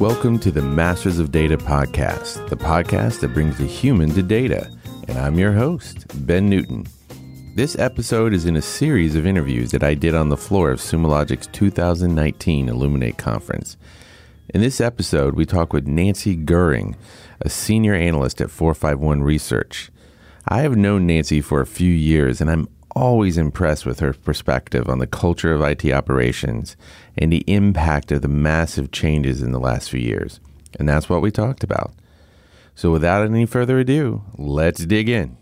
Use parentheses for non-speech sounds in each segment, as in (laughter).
Welcome to the Masters of Data podcast, the podcast that brings the human to data. And I'm your host, Ben Newton. This episode is in a series of interviews that I did on the floor of Sumo Logic's 2019 Illuminate conference. In this episode, we talk with Nancy Gohring, a senior analyst at 451 Research. I have known Nancy for a few years, and I'm always impressed with her perspective on the culture of IT operations and the impact of the massive changes in the last few years. And that's what we talked about. So, without any further ado, let's dig in.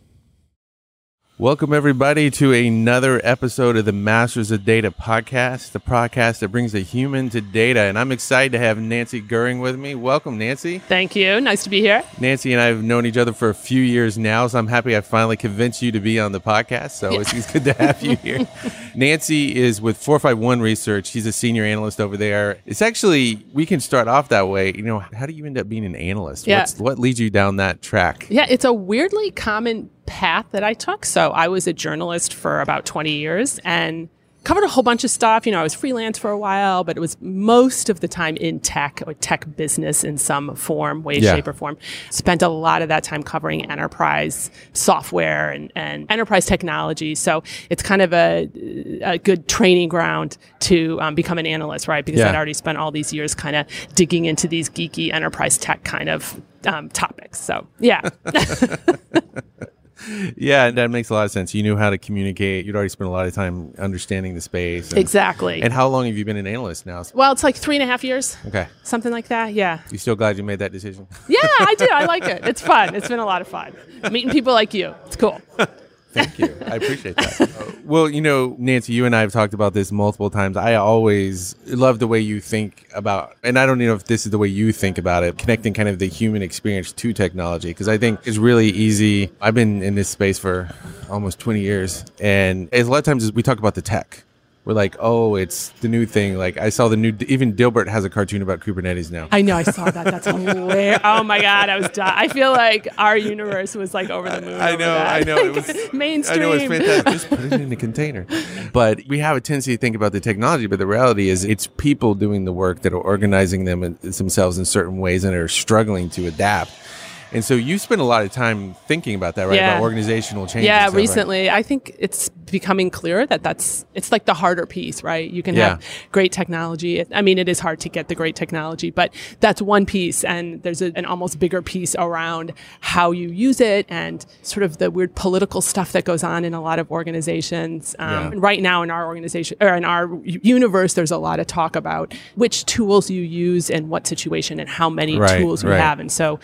Welcome, everybody, to another episode of the Masters of Data podcast, the podcast that brings the human to data. And I'm excited to have Nancy Gohring with me. Welcome, Nancy. Thank you. Nice to be here. Nancy and I have known each other for a few years now, so I'm happy I finally convinced you to be on the podcast. So yeah. it's good to have you here. (laughs) Nancy is with 451 Research. She's a senior analyst over there. It's actually, we can start off that way. You know, how do you end up being an analyst? Yeah. What's, what leads you down that track? Yeah, it's a weirdly common path that I took. So I was a journalist for about 20 years and covered a whole bunch of stuff. You know, I was freelance for a while, but it was most of the time in tech or tech business in some form, way, yeah. shape, or form. Spent a lot of that time covering enterprise software and, and enterprise technology. So it's kind of a, a good training ground to um, become an analyst, right? Because yeah. I'd already spent all these years kind of digging into these geeky enterprise tech kind of um, topics. So, yeah. (laughs) (laughs) yeah, that makes a lot of sense. You knew how to communicate. You'd already spent a lot of time understanding the space. And, exactly. And how long have you been an analyst now? Well, it's like three and a half years. Okay. Something like that. Yeah. You still glad you made that decision? Yeah, I do. I like (laughs) it. It's fun. It's been a lot of fun. Meeting people like you. It's cool. Thank you. I appreciate that. Uh, well, you know, Nancy, you and I have talked about this multiple times. I always love the way you think about, and I don't know if this is the way you think about it, connecting kind of the human experience to technology, because I think it's really easy. I've been in this space for almost 20 years, and a lot of times we talk about the tech we're like, oh, it's the new thing. Like I saw the new, even Dilbert has a cartoon about Kubernetes now. I know, I saw that. That's hilarious. Oh my god, I was. Done. I feel like our universe was like over the moon. I know, (laughs) I know. It was mainstream. I know it's fantastic. Just put it in a container. But we have a tendency to think about the technology, but the reality is, it's people doing the work that are organizing them themselves in certain ways and are struggling to adapt. And so you spend a lot of time thinking about that, right? Yeah. About organizational change. Yeah, stuff, recently right? I think it's becoming clearer that that's it's like the harder piece, right? You can yeah. have great technology. I mean, it is hard to get the great technology, but that's one piece, and there's a, an almost bigger piece around how you use it and sort of the weird political stuff that goes on in a lot of organizations. Um, yeah. Right now, in our organization or in our universe, there's a lot of talk about which tools you use and what situation and how many right, tools you right. have, and so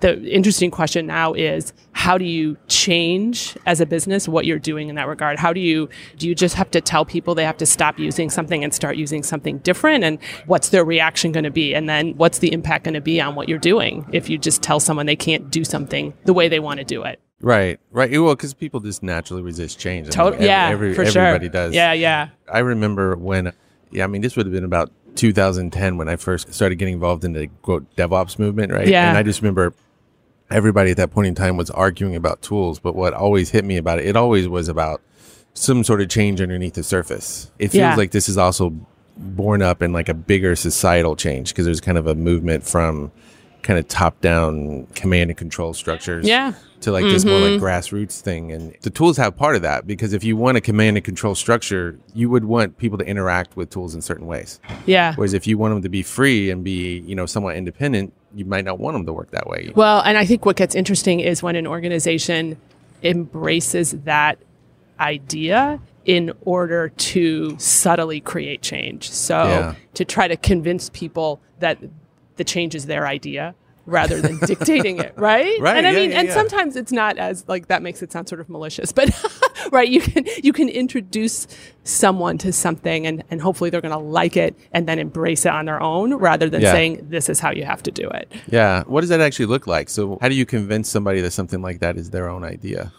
the interesting question now is how do you change as a business what you're doing in that regard? How do you do you just have to tell people they have to stop using something and start using something different and what's their reaction going to be and then what's the impact going to be on what you're doing if you just tell someone they can't do something the way they want to do it? Right, right. Well, because people just naturally resist change. Totally, yeah, every, for everybody sure. does. Yeah, yeah. I remember when, yeah, I mean, this would have been about 2010 when I first started getting involved in the quote DevOps movement, right? Yeah. And I just remember everybody at that point in time was arguing about tools, but what always hit me about it, it always was about some sort of change underneath the surface. It feels yeah. like this is also born up in like a bigger societal change because there's kind of a movement from kind of top down command and control structures yeah. to like mm-hmm. this more like grassroots thing. And the tools have part of that because if you want a command and control structure, you would want people to interact with tools in certain ways. Yeah. Whereas if you want them to be free and be, you know, somewhat independent, you might not want them to work that way. Well, and I think what gets interesting is when an organization embraces that idea in order to subtly create change. So yeah. to try to convince people that the change is their idea rather than dictating it, right? (laughs) Right. And I yeah, mean, yeah, and yeah. sometimes it's not as like that makes it sound sort of malicious, but (laughs) right, you can you can introduce someone to something and, and hopefully they're gonna like it and then embrace it on their own rather than saying this is how you have to do it. Yeah. What does that actually look like? So how do you convince somebody that something like that is their own idea?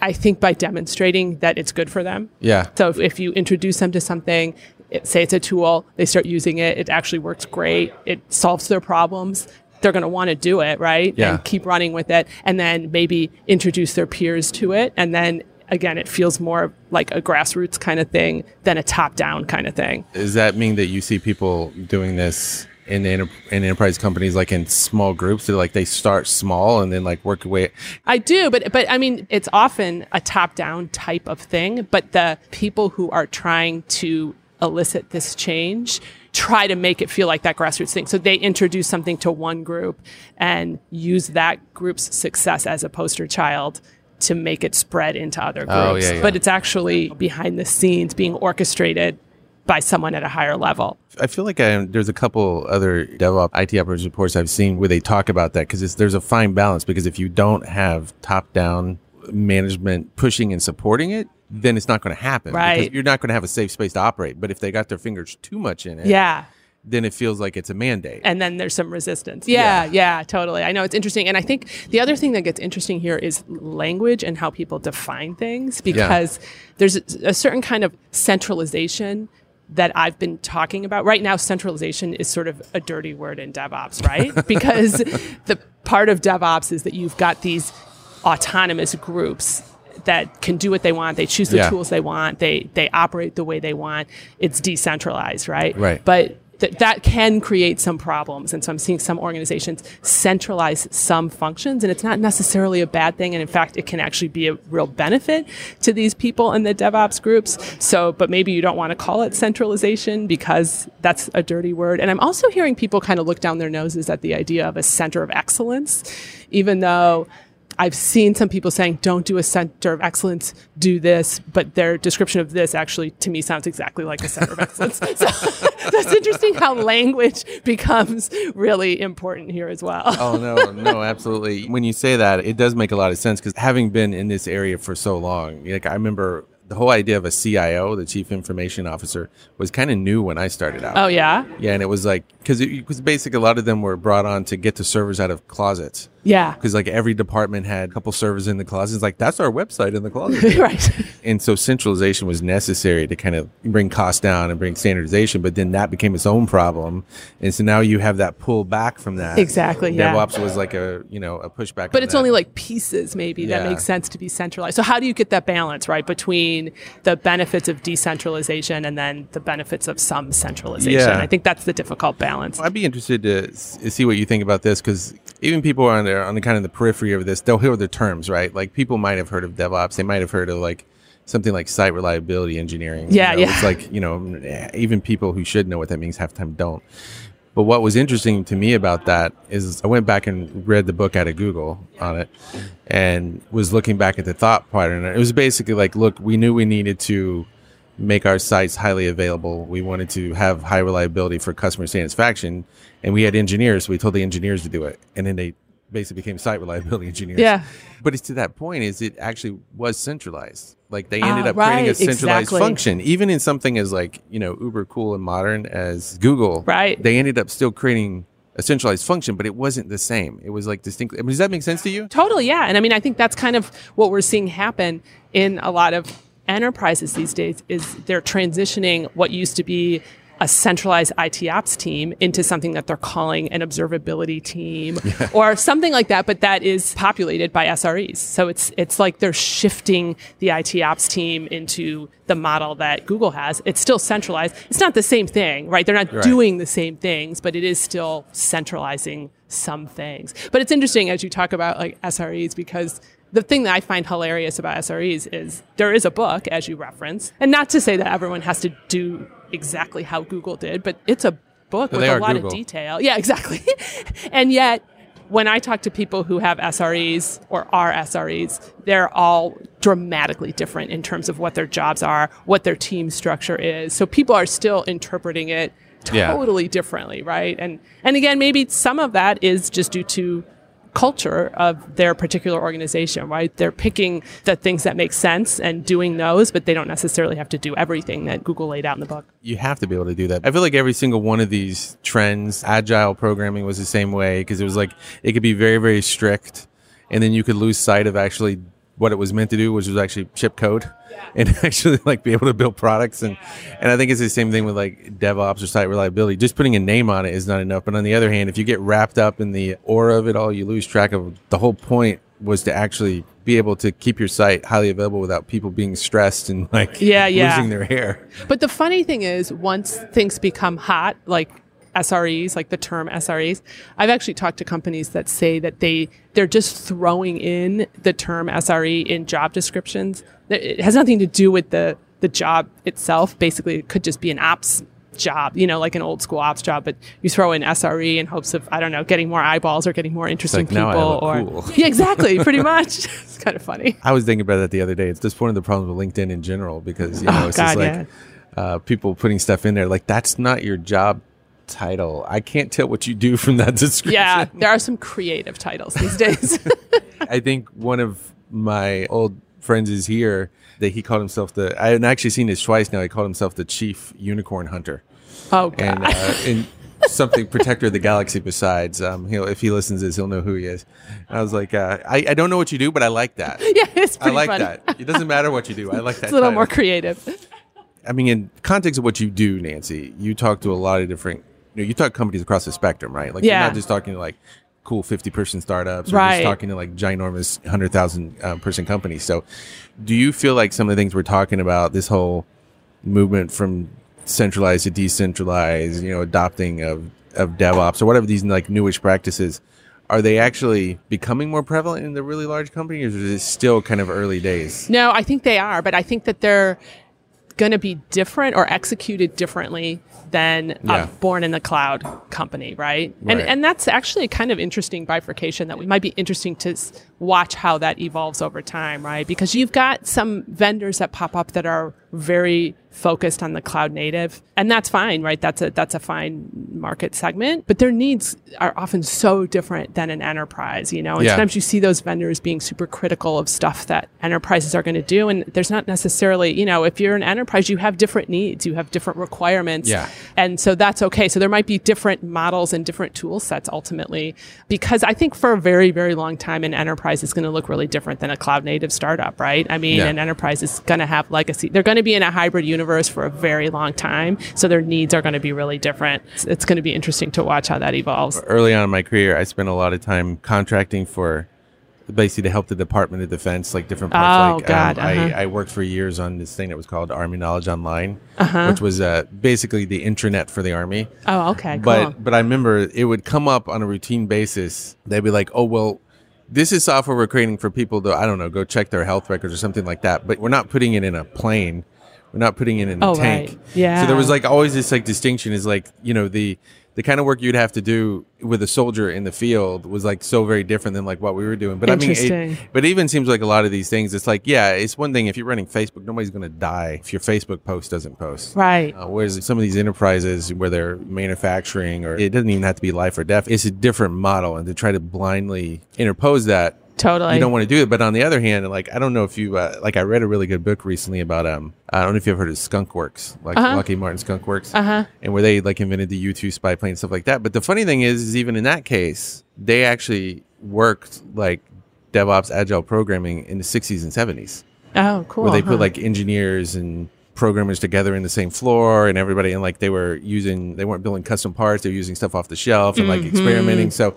I think by demonstrating that it's good for them. Yeah. So if, if you introduce them to something, it, say it's a tool, they start using it, it actually works great, it solves their problems. They're going to want to do it, right? Yeah. And keep running with it, and then maybe introduce their peers to it, and then again, it feels more like a grassroots kind of thing than a top-down kind of thing. Does that mean that you see people doing this in, in enterprise companies like in small groups? They're like they start small and then like work away. I do, but but I mean it's often a top down type of thing. But the people who are trying to elicit this change try to make it feel like that grassroots thing. So they introduce something to one group and use that group's success as a poster child to make it spread into other groups. Oh, yeah, yeah. But it's actually behind the scenes being orchestrated by someone at a higher level. I feel like I, there's a couple other DevOps IT operations reports I've seen where they talk about that because there's a fine balance. Because if you don't have top down management pushing and supporting it, then it's not going to happen. Right. Because you're not going to have a safe space to operate. But if they got their fingers too much in it, yeah. Then it feels like it's a mandate. And then there's some resistance. Yeah, yeah, yeah, totally. I know it's interesting. And I think the other thing that gets interesting here is language and how people define things because yeah. there's a, a certain kind of centralization that I've been talking about. Right now, centralization is sort of a dirty word in DevOps, right? (laughs) because the part of DevOps is that you've got these autonomous groups that can do what they want. They choose the yeah. tools they want. They they operate the way they want. It's decentralized, right? Right. But th- that can create some problems. And so I'm seeing some organizations centralize some functions, and it's not necessarily a bad thing. And in fact, it can actually be a real benefit to these people in the DevOps groups. So, but maybe you don't want to call it centralization because that's a dirty word. And I'm also hearing people kind of look down their noses at the idea of a center of excellence, even though I've seen some people saying, don't do a center of excellence, do this, but their description of this actually to me sounds exactly like a center of excellence. (laughs) So (laughs) that's interesting how language becomes really important here as well. oh, no, no, absolutely. When you say that, it does make a lot of sense because having been in this area for so long, like I remember the whole idea of a CIO, the chief information officer, was kind of new when I started out. Oh yeah, yeah, and it was like because it was basically a lot of them were brought on to get the servers out of closets. Yeah. Because like every department had a couple servers in the closet. It's like that's our website in the closet. (laughs) right. And so centralization was necessary to kind of bring costs down and bring standardization, but then that became its own problem. And so now you have that pull back from that. Exactly. DevOps yeah. was like a, you know, a pushback. But it's that. only like pieces maybe yeah. that make sense to be centralized. So how do you get that balance, right, between the benefits of decentralization and then the benefits of some centralization? Yeah. I think that's the difficult balance. I'd be interested to see what you think about this because even people on the on the kind of the periphery of this, they'll hear the terms, right? Like people might have heard of DevOps, they might have heard of like something like site reliability engineering. Yeah, you know? yeah. It's like you know, even people who should know what that means half the time don't. But what was interesting to me about that is I went back and read the book out of Google on it and was looking back at the thought pattern. It was basically like, look, we knew we needed to make our sites highly available. We wanted to have high reliability for customer satisfaction. And we had engineers, so we told the engineers to do it. And then they basically became site reliability (laughs) engineers. Yeah. But it's to that point is it actually was centralized. Like they ended uh, up right, creating a centralized exactly. function, even in something as like, you know, uber cool and modern as Google. Right. They ended up still creating a centralized function, but it wasn't the same. It was like distinct. I mean, does that make sense to you? Totally. Yeah. And I mean, I think that's kind of what we're seeing happen in a lot of enterprises these days is they're transitioning what used to be a centralized IT ops team into something that they're calling an observability team (laughs) yeah. or something like that, but that is populated by SREs. So it's it's like they're shifting the IT ops team into the model that Google has. It's still centralized. It's not the same thing, right? They're not right. doing the same things, but it is still centralizing some things. But it's interesting as you talk about like SREs because the thing that I find hilarious about SREs is there is a book, as you reference, and not to say that everyone has to do exactly how Google did, but it's a book with a lot Google. of detail. Yeah, (laughs) exactly. and yet, when I talk to people who have SREs or are SREs, they're all dramatically different in terms of what their jobs are, what their team structure is. So people are still interpreting it totally yeah. differently, right? And and again, maybe some of that is just due to culture of their particular organization, right? They're picking the things that make sense and doing those, but they don't necessarily have to do everything that Google laid out in the book. You have to be able to do that. I feel like every single one of these trends, agile programming was the same way because it was like it could be very, very strict and then you could lose sight of actually what it was meant to do, which was actually ship code and (laughs) actually like be able to build products. And, and I think it's the same thing with like DevOps or site reliability. Just putting a name on it is not enough. But on the other hand, if you get wrapped up in the aura of it all, you lose track of the whole point was to actually be able to keep your site highly available without people being stressed and like yeah, yeah. losing their hair. But the funny thing is once things become hot, like SREs, like the term SREs. I've actually talked to companies that say that they they're just throwing in the term SRE in job descriptions. It has nothing to do with the the job itself. Basically, it could just be an ops job, you know, like an old school ops job, but you throw in SRE in hopes of, I don't know, getting more eyeballs or getting more interesting like, people or cool. (laughs) Yeah, exactly, pretty much. (laughs) it's kind of funny. I was thinking about that the other day. It's just one of the problems with LinkedIn in general because you know Oh, it's just like yeah. uh, people putting stuff in there like that's not your job title. I can't tell what you do from that (laughs) description. Yeah, there are some creative titles these days. (laughs) (laughs) I think one of my old friends is here that he called himself the. I've actually seen this twice now. He called himself the chief unicorn hunter oh god. and uh, and something protector of the galaxy. Besides, um, he'll if he listens to this, he'll know who he is. And I was like, uh, I I don't know what you do, but I like that. yeah, it's I like funny. that. It doesn't matter what you do. I like that. It's a little title. more creative. I mean, in context of what you do, Nancy, you talk to a lot of different. You know, you talk companies across the spectrum, right? Like Yeah. you're not just talking to like cool fifty person startups, or Right. just talking to like ginormous hundred thousand um, person companies. So, do you feel like some of the things we're talking about, this whole movement from centralized to decentralized, you know, adopting of of DevOps or whatever these like newish practices, are they actually becoming more prevalent in the really large companies, or is it still kind of early days? No, I think they are, but I think that they're going to be different or executed differently than Yeah. a born in the cloud company, right? And Right. and that's actually a kind of interesting bifurcation that we might be interesting to watch how that evolves over time, right? Because you've got some vendors that pop up that are very focused on the cloud native, and that's fine, right? That's a that's a fine market segment, but their needs are often so different than an enterprise, you know. And Yeah. sometimes you see those vendors being super critical of stuff that enterprises are going to do and there's not necessarily you know if you're an enterprise you have different needs you have different requirements Yeah. and so that's okay so there might be different models and different tool sets ultimately because i think for a very very long time in enterprise is going to look really different than a cloud native startup right i mean Yeah. an enterprise is going to have legacy they're going to be in a hybrid universe for a very long time so their needs are going to be really different it's, it's going to be interesting to watch how that evolves early on in my career, I spent a lot of time contracting for basically to help the Department of Defense, like different parts. Oh, like, um, God, uh-huh. I, I worked for years on this thing that was called Army Knowledge Online, which was uh, basically the intranet for the Army. oh okay cool. But but I remember it would come up on a routine basis. They'd be like, "Oh well, this is software we're creating for people to I don't know go check their health records or something like that." But we're not putting it in a plane. We're not putting it in a Oh, tank. right. Yeah. So there was like always this like distinction is like you know the the kind of work you'd have to do with a soldier in the field was like so very different than like what we were doing. But I mean, it, but even seems like a lot of these things. It's like yeah, it's one thing if you're running Facebook, nobody's going to die if your Facebook post doesn't post. right Uh, whereas some of these enterprises where they're manufacturing, or it doesn't even have to be life or death, it's a different model. And to try to blindly interpose that, totally you don't want to do it. But on the other hand, like I don't know if you uh, like I read a really good book recently about um I don't know if you've heard of Skunk Works, like Uh-huh. Lockheed Martin Skunk Works, uh-huh and where they like invented the U two spy plane and stuff like that. But the funny thing is, is even in that case, they actually worked like DevOps agile programming in the 60s and 70s oh cool where they huh. put like engineers and programmers together in the same floor and everybody and like they were using they weren't building custom parts they were using stuff off the shelf and like Mm-hmm. experimenting so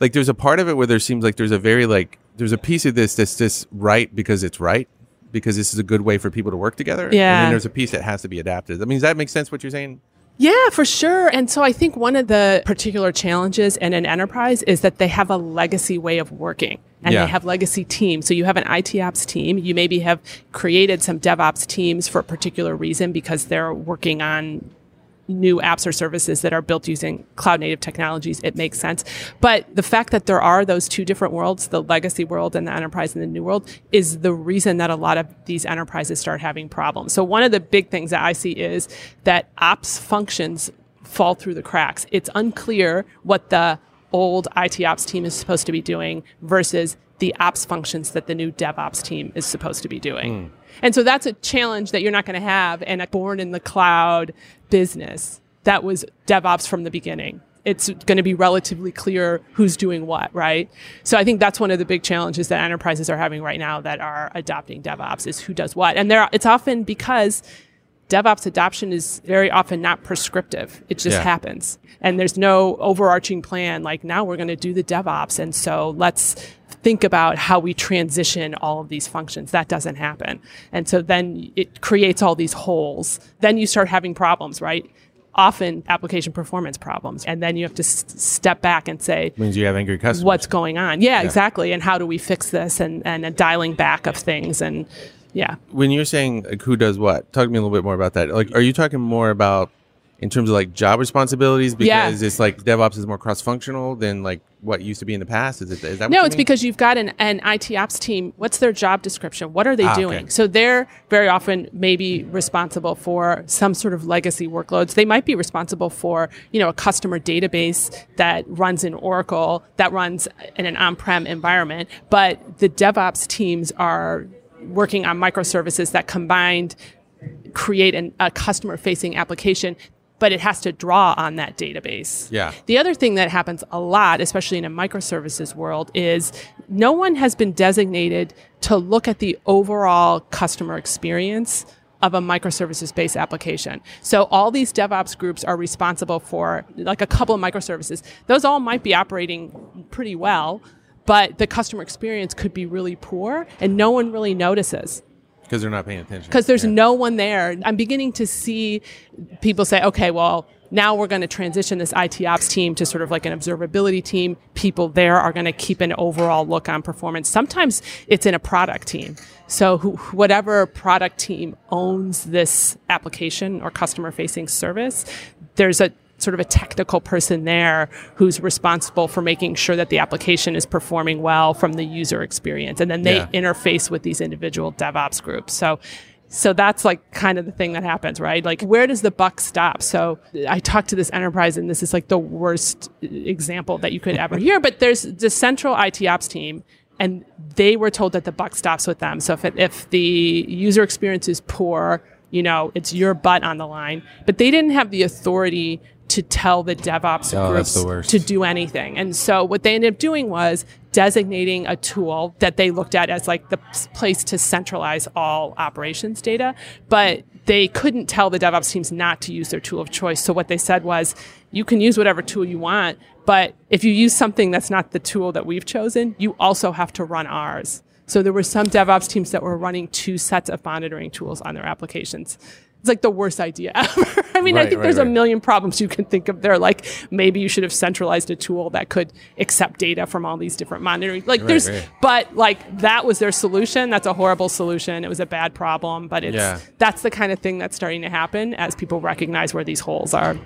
like there's a part of it where there seems like there's a very like there's a piece of this that's just right because it's right because this is a good way for people to work together and Yeah. then there's a piece that has to be adapted i mean does that make sense what you're saying Yeah, for sure. And so I think one of the particular challenges in an enterprise is that they have a legacy way of working and Yeah. they have legacy teams. So you have an IT ops team. You maybe have created some DevOps teams for a particular reason because they're working on new apps or services that are built using cloud native technologies, it makes sense. But the fact that there are those two different worlds, the legacy world and the enterprise and the new world, is the reason that a lot of these enterprises start having problems. So one of the big things that I see is that ops functions fall through the cracks. It's unclear what the old IT ops team is supposed to be doing versus the ops functions that the new DevOps team is supposed to be doing. Hmm. And so that's a challenge that you're not going to have in a born in the cloud business that was DevOps from the beginning. It's going to be relatively clear who's doing what, right? So I think that's one of the big challenges that enterprises are having right now that are adopting DevOps is who does what. And there, it's often because DevOps adoption is very often not prescriptive. It just Yeah. happens. And there's no overarching plan like now we're going to do the DevOps. And so let's think about how we transition all of these functions. That doesn't happen. And so then it creates all these holes. Then you start having problems, right? often application performance problems. And then you have to s- step back and say, means you have angry customers. What's going on? Yeah, yeah, exactly. And how do we fix this and, and a dialing back of things and yeah. When you're saying like, who does what, talk to me a little bit more about that. Like, are you talking more about in terms of like job responsibilities because Yeah. it's like DevOps is more cross functional than like what used to be in the past? Is it is that what No, it's mean? because you've got an, an IT ops team. What's their job description? What are they Ah, okay. doing? So they're very often maybe responsible for some sort of legacy workloads. They might be responsible for, you know, a customer database that runs in Oracle, that runs in an on-prem environment. But the DevOps teams are working on microservices that combined create an, a customer facing application, but it has to draw on that database. Yeah. The other thing that happens a lot, especially in a microservices world, is no one has been designated to look at the overall customer experience of a microservices based application. So all these DevOps groups are responsible for like a couple of microservices. Those all might be operating pretty well, but the customer experience could be really poor and no one really notices because they're not paying attention. because there's Yeah. no one there. I'm beginning to see people say, okay, well, now we're going to transition this IT ops team to sort of like an observability team. People there are going to keep an overall look on performance. Sometimes it's in a product team. So who, whatever product team owns this application or customer facing service, there's a sort of a technical person there who's responsible for making sure that the application is performing well from the user experience. And then they Yeah. interface with these individual DevOps groups. So so that's like kind of the thing that happens, right? Like where does the buck stop? So I talked to this enterprise and this is like the worst example that you could ever hear, but there's the central IT ops team and they were told that the buck stops with them. So if it, if the user experience is poor, you know, it's your butt on the line, but they didn't have the authority to tell the DevOps Oh, groups the to do anything. And so what they ended up doing was designating a tool that they looked at as like the place to centralize all operations data, but they couldn't tell the DevOps teams not to use their tool of choice. So what they said was, you can use whatever tool you want, but if you use something that's not the tool that we've chosen, you also have to run ours. So there were some DevOps teams that were running two sets of monitoring tools on their applications. It's like the worst idea (laughs) ever. I mean, I think right, there's a million problems you can think of there. Like maybe you should have centralized a tool that could accept data from all these different monitoring. Like Right, there's, right. but like that was their solution. That's a horrible solution. It was a bad problem, but it's Yeah. that's the kind of thing that's starting to happen as people recognize where these holes are.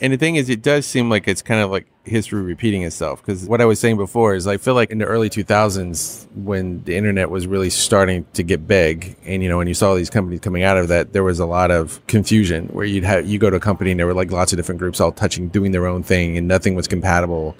And the thing is, it does seem like it's kind of like history repeating itself. Because what I was saying before is, I feel like in the early 2000s, when the internet was really starting to get big, and you know, when you saw these companies coming out of that, there was a lot of confusion where you'd have you go to a company and there were like lots of different groups all touching, doing their own thing, and nothing was compatible.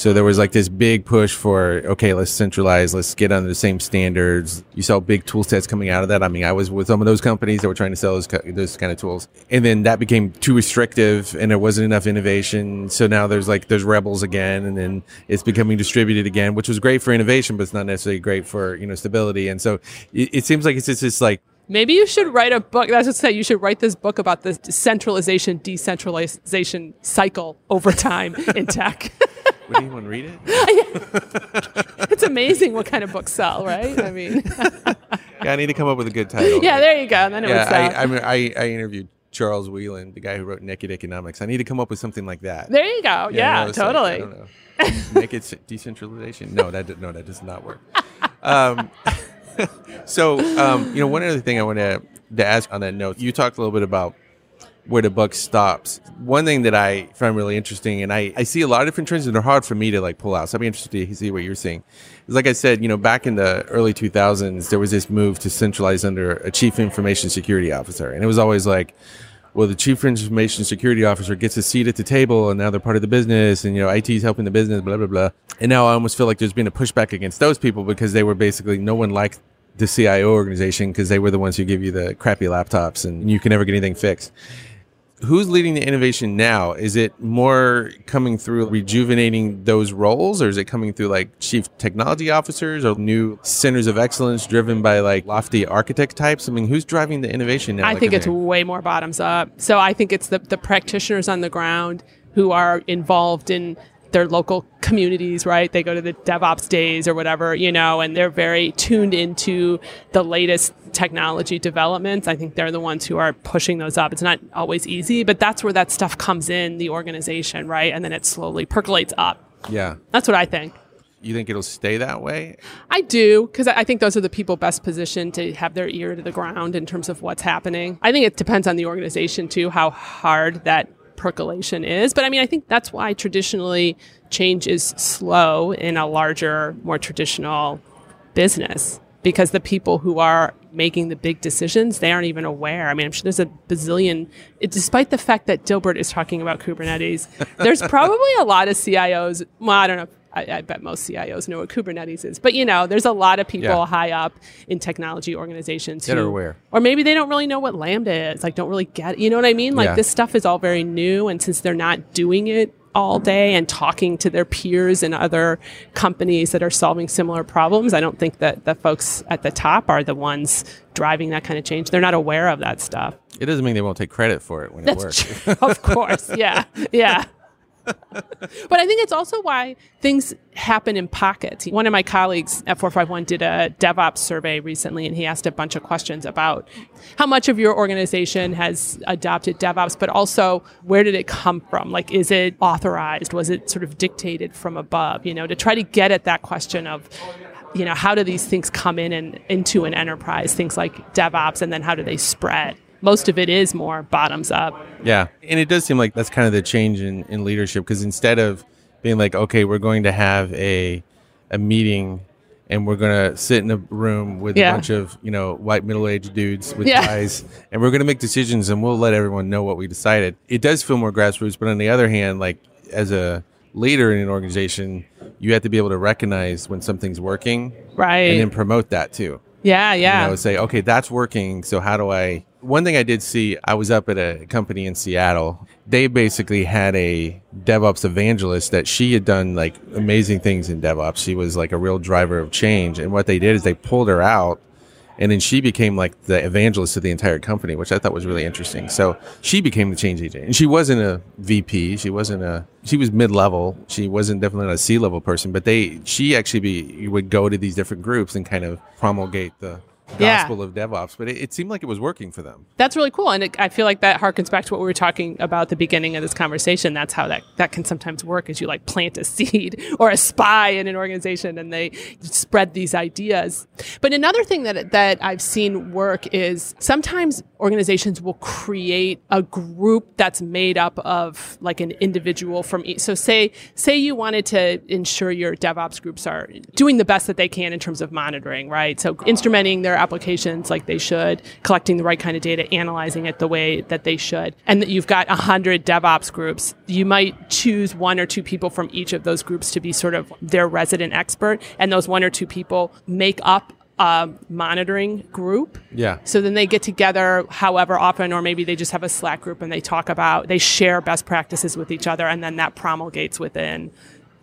So there was like this big push for okay, let's centralize, let's get under the same standards. You saw big tool sets coming out of that. I mean, I was with some of those companies that were trying to sell those those kind of tools, and then that became too restrictive, and there wasn't enough innovation. So now there's like there's rebels again, and then it's becoming distributed again, which was great for innovation, but it's not necessarily great for you know stability. And so it, it seems like it's just this like Maybe you should write a book. That's what I say. You should write this book about the centralization, decentralization cycle over time in tech. (laughs) Would anyone read it? (laughs) it's amazing what kind of books sell, right? I mean, (laughs) Yeah, I need to come up with a good title. yeah, there you go. And then it would yeah. sell. I, I, mean, I I interviewed Charles Wheelan, the guy who wrote Naked Economics. I need to come up with something like that. there you go. Yeah, know, like, totally. Know. Naked decentralization? No, that no, that does not work. Um, (laughs) so, um, you know, one other thing I want to to ask on that note, you talked a little bit about where the buck stops. One thing that I find really interesting, and I, I see a lot of different trends, and they're hard for me to like pull out. So I'd be interested to see what you're seeing. Is like I said, you know, back in the early 2000s, there was this move to centralize under a chief information security officer, and it was always like, well, the chief information security officer gets a seat at the table, and now they're part of the business, and you know, IT is helping the business, blah blah blah. And now I almost feel like there's been a pushback against those people because they were basically no one liked the CIO organization because they were the ones who give you the crappy laptops, and you can never get anything fixed who's leading the innovation now? Is it more coming through rejuvenating those roles, or is it coming through like chief technology officers or new centers of excellence driven by like lofty architect types? I mean, who's driving the innovation now? I like, think it's there? way more bottoms up. So I think it's the, the practitioners on the ground who are involved in their local communities, right? They go to the DevOps days or whatever, you know, and they're very tuned into the latest technology developments. I think they're the ones who are pushing those up. It's not always easy, but that's where that stuff comes in the organization, right? And then it slowly percolates up. Yeah. That's what I think. You think it'll stay that way? I do, because I think those are the people best positioned to have their ear to the ground in terms of what's happening. I think it depends on the organization too, how hard that percolation is. But I mean, I think that's why traditionally change is slow in a larger, more traditional business because the people who are making the big decisions, they aren't even aware. I mean, I'm sure there's a bazillion, it, despite the fact that Dilbert is talking about Kubernetes, there's (laughs) probably a lot of CIOs. Well, I don't know. I, I, bet most CIOs know what Kubernetes is, but you know, there's a lot of people yeah. high up in technology organizations that who, are aware, or maybe they don't really know what Lambda is. Like, don't really get, It. you know what I mean? Like, yeah. this stuff is all very new, and since they're not doing it all day and talking to their peers and other companies that are solving similar problems. I don't think that the folks at the top are the ones driving that kind of change. They're not aware of that stuff. It doesn't mean they won't take credit for it when That's it works. of course. (laughs) Yeah. Yeah but I think it's also why things happen in pockets. One of my colleagues at 451 did a DevOps survey recently, and he asked a bunch of questions about how much of your organization has adopted DevOps, but also where did it come from? Like, is it authorized? Was it sort of dictated from above? You know, to try to get at that question of you know how do these things come in and into an enterprise things like devops and then how do they spread most of it is more bottoms up. Yeah. And it does seem like that's kind of the change in, in leadership because instead of being like, okay, we're going to have a, a meeting and we're going to sit in a room with yeah. a bunch of, you know, white middle aged dudes with yeah. ties and we're going to make decisions and we'll let everyone know what we decided. It does feel more grassroots. But on the other hand, like as a leader in an organization, you have to be able to recognize when something's working. Right. And then promote that too. Yeah. Yeah. I would say, okay, that's working. So how do I one thing I did see, I was up at a company in Seattle. They basically had a DevOps evangelist that she had done like amazing things in DevOps. She was like a real driver of change. And what they did is they pulled her out and then she became like the evangelist of the entire company, which I thought was really interesting. So she became the change agent, and she wasn't a VP. She wasn't a. She was mid level. She wasn't definitely not a C level person. But they, she actually be would go to these different groups and kind of promulgate the gospel yeah. of DevOps, but it, it, seemed like it was working for them. That's really cool, and it, I feel like that harkens back to what we were talking about at the beginning of this conversation. That's how that that can sometimes work, is you like plant a (laughs) seed or a spy in an organization, and they spread these ideas. But another thing that that I've seen work is sometimes organizations will create a group that's made up of like an individual from each. So say say you wanted to ensure your DevOps groups are doing the best that they can in terms of monitoring, right? So instrumenting their applications like they should, collecting the right kind of data, analyzing it the way that they should, and that you've got 100 DevOps groups, you might choose one or two people from each of those groups to be sort of their resident expert, and those one or two people make up a monitoring group. Yeah. So then they get together however often, or maybe they just have a Slack group and they talk about, they share best practices with each other, and then that promulgates within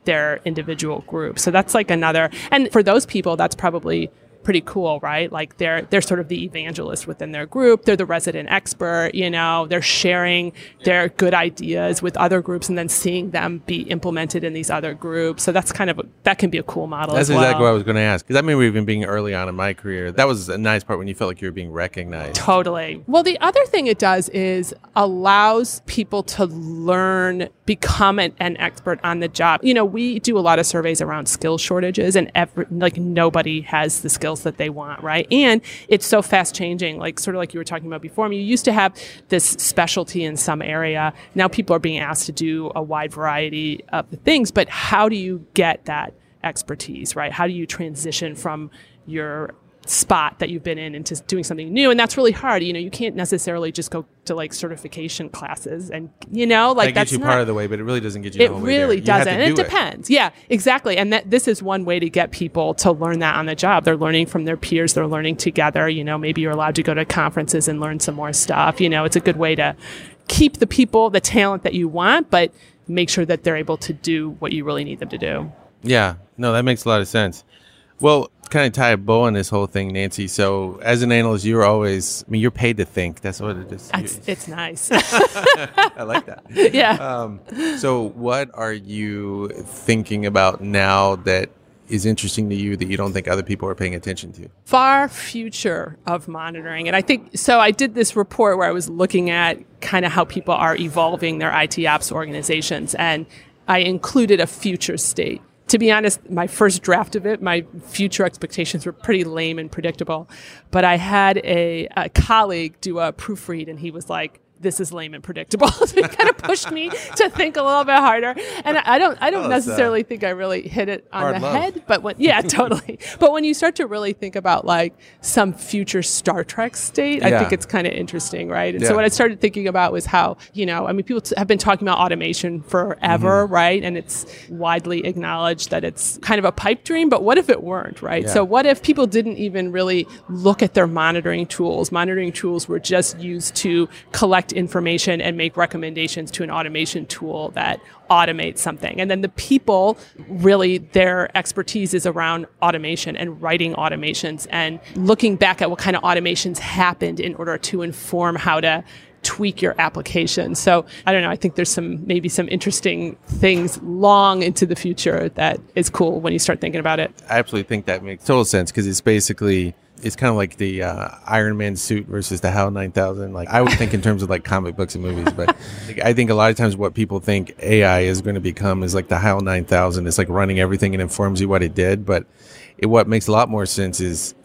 their individual group. So that's like another, and for those people, that's probably pretty cool, right? Like they're they're sort of the evangelist within their group. They're the resident expert, you know, they're sharing their good ideas with other groups and then seeing them be implemented in these other groups. So that's kind of a, that can be a cool model. That's well. exactly what I was going to ask because I remember even being early on in my career. That was a nice part when you felt like you were being recognized. Totally. Well, the other thing it does is allows people to learn, become an, an expert on the job. You know, we do a lot of surveys around skill shortages, and every, like nobody has the skills that they want, right? And it's so fast changing, like sort of like you were talking about before. I mean, you used to have this specialty in some area. Now people are being asked to do a wide variety of things, but how do you get that expertise, right? How do you transition from your spot that you've been in into doing something new and that's really hard you know you can't necessarily just go to like certification classes and you know like that gets you not, part of the way but it really doesn't get you it really doesn't and it. depends. Yeah exactly and that this is one way to get people to learn that on the job. They're learning from their peers they're learning together you know maybe you're allowed to go to conferences and learn some more stuff you know it's a good way to keep the people the talent that you want but make sure that they're able to do what you really need them to do. Yeah no that makes a lot of sense. Well, kind of tie a bow on this whole thing, Nancy. So, as an analyst, you're always, I mean, you're paid to think. That's what it is. It's, it's nice. (laughs) I like that. (laughs) Yeah. Um, so, what are you thinking about now that is interesting to you that you don't think other people are paying attention to? Far future of monitoring. And I think so. I did this report where I was looking at kind of how people are evolving their IT ops organizations, and I included a future state to be honest, my first draft of it, my future expectations were pretty lame and predictable. But I had a, a colleague do a proofread, and he was like, this is lame and predictable. it kind of pushed me to think a little bit harder. And I don't, I don't oh, necessarily think I really hit it on the love. head, but when, yeah, (laughs) totally. But when you start to really think about like some future Star Trek state, yeah. I think it's kind of interesting, right? And yeah. so what I started thinking about was how, you know, I mean, people have been talking about automation forever, mm-hmm. right? And it's widely acknowledged that it's kind of a pipe dream, but what if it weren't, right? Yeah. So what if people didn't even really look at their monitoring tools? Monitoring tools were just used to collect collect information and make recommendations to an automation tool that automates something. And then the people really their expertise is around automation and writing automations and looking back at what kind of automations happened in order to inform how to tweak your application. So I don't know. I think there's some maybe some interesting things long into the future that is cool when you start thinking about it. I absolutely think that makes total sense because it's basically it's kind of like the uh, Iron Man suit versus the HAL 9000. Like I would think in terms of like comic books and movies, but I think a lot of times what people think AI is going to become is like the HAL 9000. It's like running everything and informs you what it did. But it, what makes a lot more sense is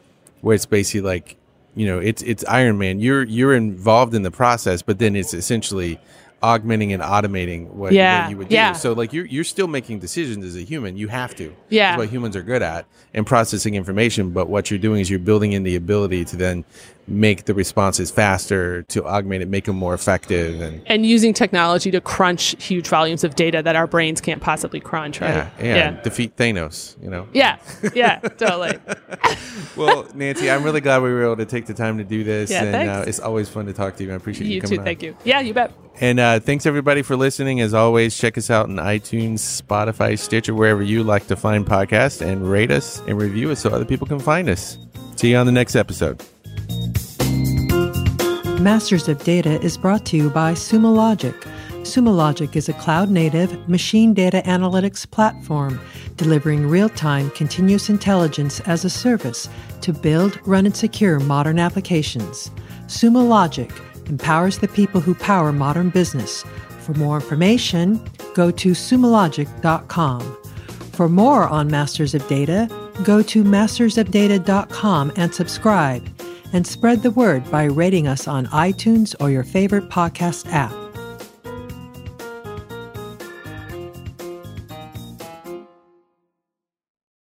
where it's basically like, you know, it's it's Iron Man. You're you're involved in the process, but then it's essentially augmenting and automating what, yeah. what you would do. Yeah. So like you're you're still making decisions as a human. You have to. Yeah. That's what humans are good at and processing information. But what you're doing is you're building in the ability to then make the responses faster, to augment it, make them more effective, and and using technology to crunch huge volumes of data that our brains can't possibly crunch. Right? Yeah, yeah. yeah. Defeat Thanos. You know. Yeah. Yeah. totally. (laughs) well, Nancy, I'm really glad we were able to take the time to do this, yeah, and uh, it's always fun to talk to you. I appreciate you, you coming. too. Thank you. Yeah, you bet. And uh, thanks everybody for listening. As always, check us out on iTunes, Spotify, Stitcher, wherever you like to find podcasts, and rate us and review us so other people can find us. See you on the next episode. Masters of Data is brought to you by Sumo Logic. Sumo Logic is a cloud native machine data analytics platform delivering real time continuous intelligence as a service to build, run, and secure modern applications. Sumo Logic empowers the people who power modern business. For more information, go to sumologic.com. For more on Masters of Data, go to mastersofdata.com and subscribe and spread the word by rating us on iTunes or your favorite podcast app.